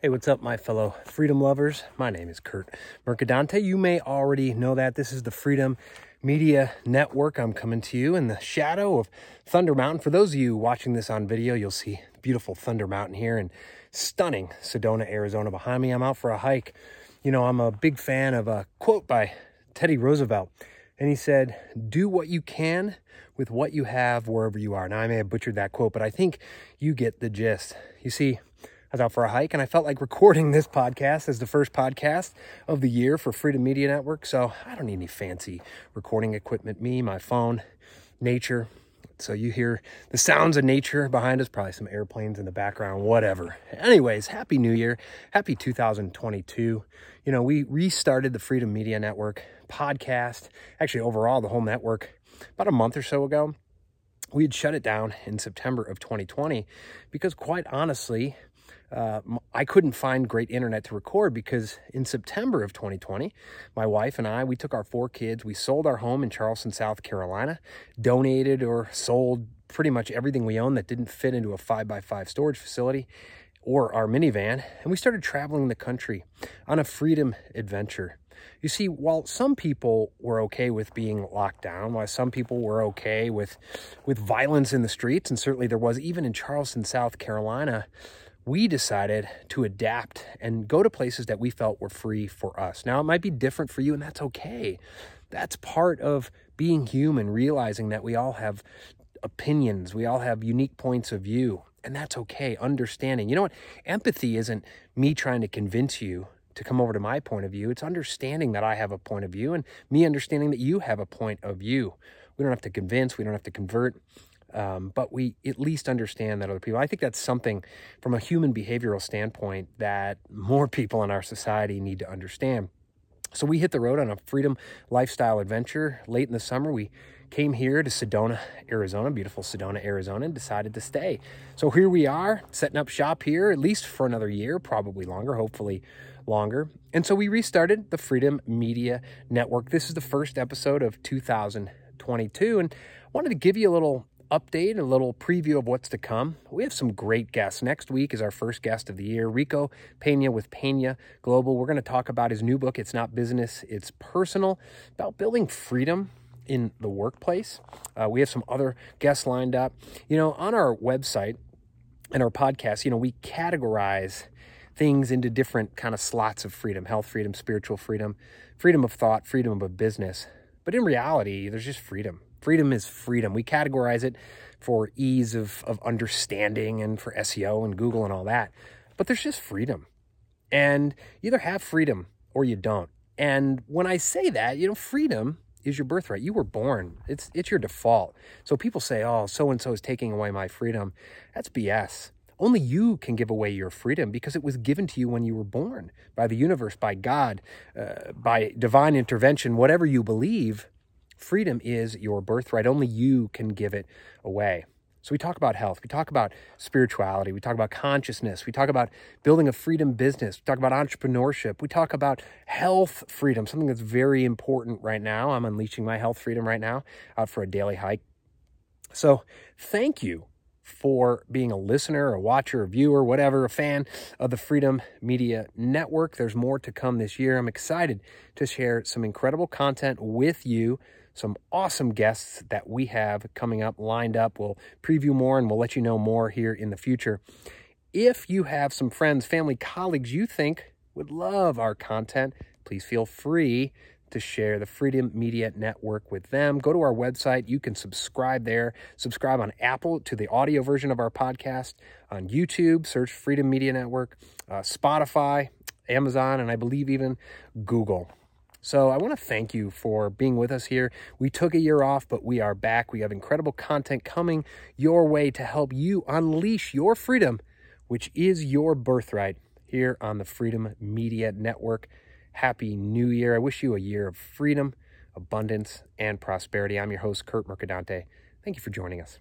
Hey, what's up, my fellow freedom lovers? My name is Kurt Mercadante. You may already know that. This is the Freedom Media Network. I'm coming to you in the shadow of Thunder Mountain. For those of you watching this on video, you'll see beautiful Thunder Mountain here and stunning Sedona, Arizona behind me. I'm out for a hike. You know, I'm a big fan of a quote by Teddy Roosevelt. And he said, Do what you can with what you have wherever you are. Now, I may have butchered that quote, but I think you get the gist. You see, I was out for a hike and I felt like recording this podcast as the first podcast of the year for Freedom Media Network. So I don't need any fancy recording equipment. Me, my phone, nature. So you hear the sounds of nature behind us, probably some airplanes in the background, whatever. Anyways, Happy New Year. Happy 2022. You know, we restarted the Freedom Media Network podcast, actually, overall, the whole network about a month or so ago we had shut it down in September of 2020 because, quite honestly, uh, I couldn't find great internet to record because in September of 2020, my wife and I, we took our four kids, we sold our home in Charleston, South Carolina, donated or sold pretty much everything we owned that didn't fit into a five by five storage facility or our minivan, and we started traveling the country on a freedom adventure. You see, while some people were okay with being locked down, while some people were okay with with violence in the streets, and certainly there was even in Charleston, South Carolina, we decided to adapt and go to places that we felt were free for us. Now, it might be different for you, and that's okay. That's part of being human, realizing that we all have opinions, we all have unique points of view, and that's okay. Understanding. You know what? Empathy isn't me trying to convince you to come over to my point of view. It's understanding that I have a point of view and me understanding that you have a point of view. We don't have to convince, we don't have to convert um, but we at least understand that other people. I think that's something from a human behavioral standpoint that more people in our society need to understand. So we hit the road on a freedom lifestyle adventure late in the summer. We came here to Sedona, Arizona, beautiful Sedona, Arizona, and decided to stay. So here we are, setting up shop here, at least for another year, probably longer, hopefully longer. And so we restarted the Freedom Media Network. This is the first episode of 2022, and I wanted to give you a little update, a little preview of what's to come. We have some great guests. Next week is our first guest of the year, Rico Pena with Pena Global. We're going to talk about his new book, It's Not Business, It's Personal, about building freedom in the workplace. Uh, we have some other guests lined up. You know, on our website and our podcast, you know, we categorize things into different kind of slots of freedom health freedom, spiritual freedom, freedom of thought, freedom of business. But in reality, there's just freedom Freedom is freedom. We categorize it for ease of, of understanding and for SEO and Google and all that. But there's just freedom. And you either have freedom or you don't. And when I say that, you know, freedom is your birthright. You were born. It's it's your default. So people say, "Oh, so and so is taking away my freedom." That's BS. Only you can give away your freedom because it was given to you when you were born by the universe, by God, uh, by divine intervention, whatever you believe. Freedom is your birthright. Only you can give it away. So we talk about health, we talk about spirituality, we talk about consciousness, we talk about building a freedom business, we talk about entrepreneurship, we talk about health freedom, something that's very important right now. I'm unleashing my health freedom right now out for a daily hike. So thank you for being a listener, a watcher, a viewer, whatever, a fan of the Freedom Media Network. There's more to come this year. I'm excited to share some incredible content with you some awesome guests that we have coming up lined up. We'll preview more and we'll let you know more here in the future. If you have some friends, family, colleagues you think would love our content, please feel free to share the Freedom Media Network with them. Go to our website. You can subscribe there. Subscribe on Apple to the audio version of our podcast, on YouTube, search Freedom Media Network, uh, Spotify, Amazon, and I believe even Google. So I want to thank you for being with us here. We took a year off, but we are back. We have incredible content coming your way to help you unleash your freedom, which is your birthright, here on the Freedom Media Network. Happy New Year. I wish you a year of freedom, abundance, and prosperity. I'm your host, Kurt Mercadante. Thank you for joining us.